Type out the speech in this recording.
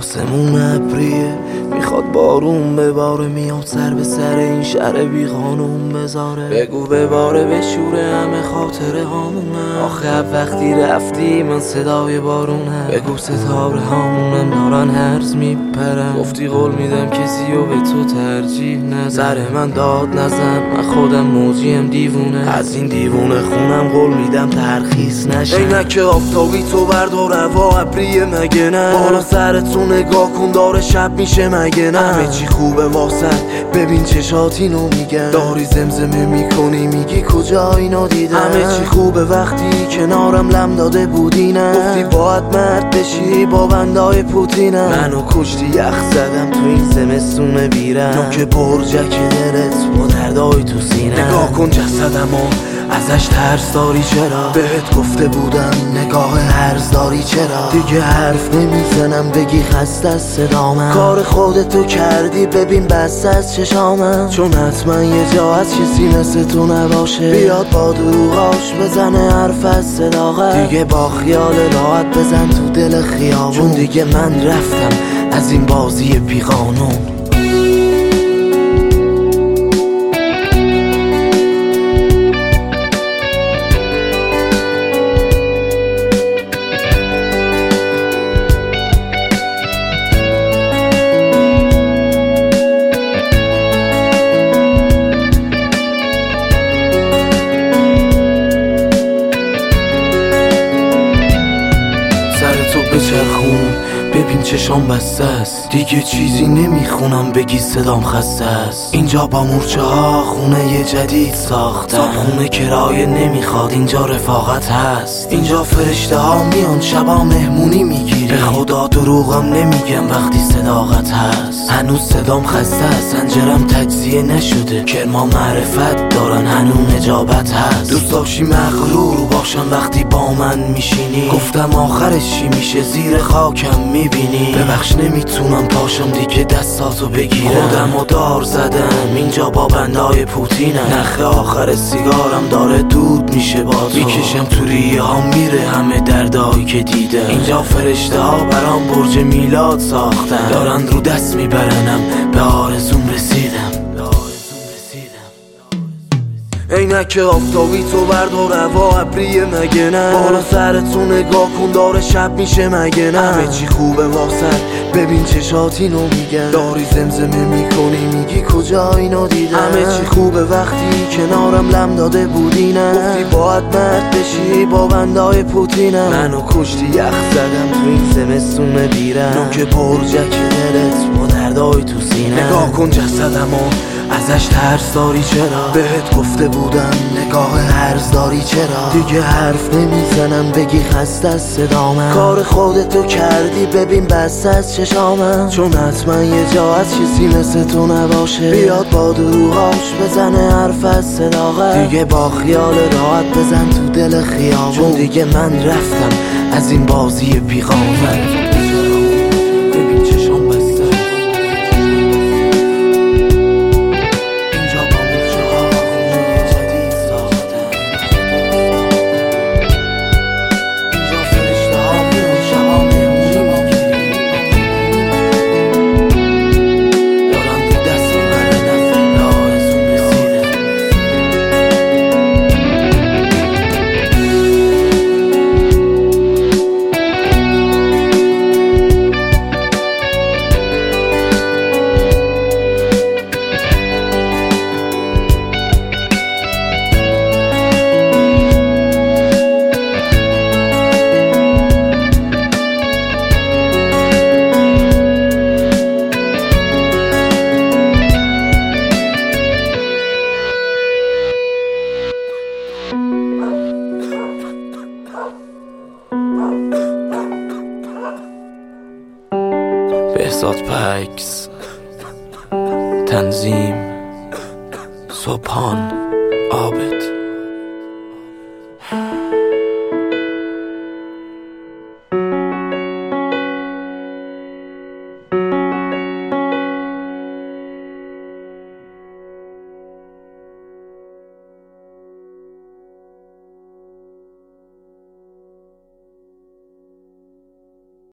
Posa-me uma areia بارون به باره میاد سر به سر این شهر بی قانون بذاره. بگو به باره به شوره همه خاطره هامونه آخه وقتی رفتی من صدای بارونه. بگو. ستاره هامونم دارن هرز میپرن گفتی قول میدم کسی و به تو ترجیح نظر من داد نزن من خودم موجیم دیوونه. از این دیوونه خونم قول میدم ترخیص نشه. عینک آفتابی تو بردار هوا ابری مگه نه؟ بالا سرتو نگاه کن داره شب میشه مگه نه. همه چی خوبه واسد. ببین چشات اینو میگن. داری زمزمه می‌کنی میگی کجا اینو دیدم همه چی خوبه وقتی کنارم لم داده بودی نه. گفتی باید مرد بشی با بندای پوتینم منو کشتی یخ زدم تو این زمستون بیرم نوک برجک دلت با دردای تو سینه. نگاه کن جسدمو. ازش ترس داری چرا؟ بهت گفته بودم نگاه هرز داری چرا؟ دیگه حرف نمی‌زنم بگی خسته از صدامم. کار خودتو کردی ببین بس از چشامم. چون حتما یه جا از کسی مثل تو نباشه. بیاد با دروغاش بزنه حرف از صداقت. دیگه با خیال راحت بزن تو دل خیابون. چون دیگه من رفتم از این بازی بیقانون. چشام بسته است. دیگه چیزی نمی‌خونم بگی صدام خسته است. اینجا با مورچه ها خونه یه جدید ساختن صاحب خونه کرایه نمی‌خواد اینجا رفاقت هست. اینجا فرشته ها میان شبا مهمونی می‌گیری. به خدا دروغم نمیگم وقتی صداقت هست. هنوز صدام خسته است. سنجرم تجزیه نشده. کرما معرفت دارن نجابت هست. دوست داشتی مغرور باشم وقتی با من میشینی. گفتم آخرش چی میشه؟ زیر خاکم می‌بینی. ببخش نمی‌تونم پاشم دیگه دستاتو بگیرم. خودم و دار زدم. اینجا با بندای پوتینم. نخ آخر سیگارم داره دود میشه با تو. می‌کشم تو ریه ها میره همه دردایی که دیدم. اینجا فرشته ها برام برج میلاد ساختن. دارن رو دست میبرنم. به آرزوم رسیدم عینک آفتابی تو بردار هوا ابری مگه نه؟ بالا سرتو نگاه کن داره شب میشه مگه نه؟ همه چی خوبه واسد ببین چشات اینو میگن. داری زمزمه می‌کنی میگی کجا اینو دیدم همه چی خوبه وقتی کنارم لم داده بودی نه؟ گفتی باید مرد بشی با بندای پوتینم منو کشتی یخ زدم تو این زمستون بیرم نوک برجک دلت با دردای تو سینه نگاه کن جسدمو ازش ترس داری چرا؟ بهت گفته بودم نگاه هرز داری چرا؟ دیگه حرف نمی‌زنم بگی خسته از صدامم کار خودتو کردی ببین بس از چشامم. چون حتما یه جا از کسی مثل تو نباشه. بیاد با دروغاش بزنه حرف از صداقت دیگه با خیال راحت بزن تو دل خیابون. چون دیگه من رفتم از این بازی بیقانون بهزاد پکس تنظیم صبحان عابد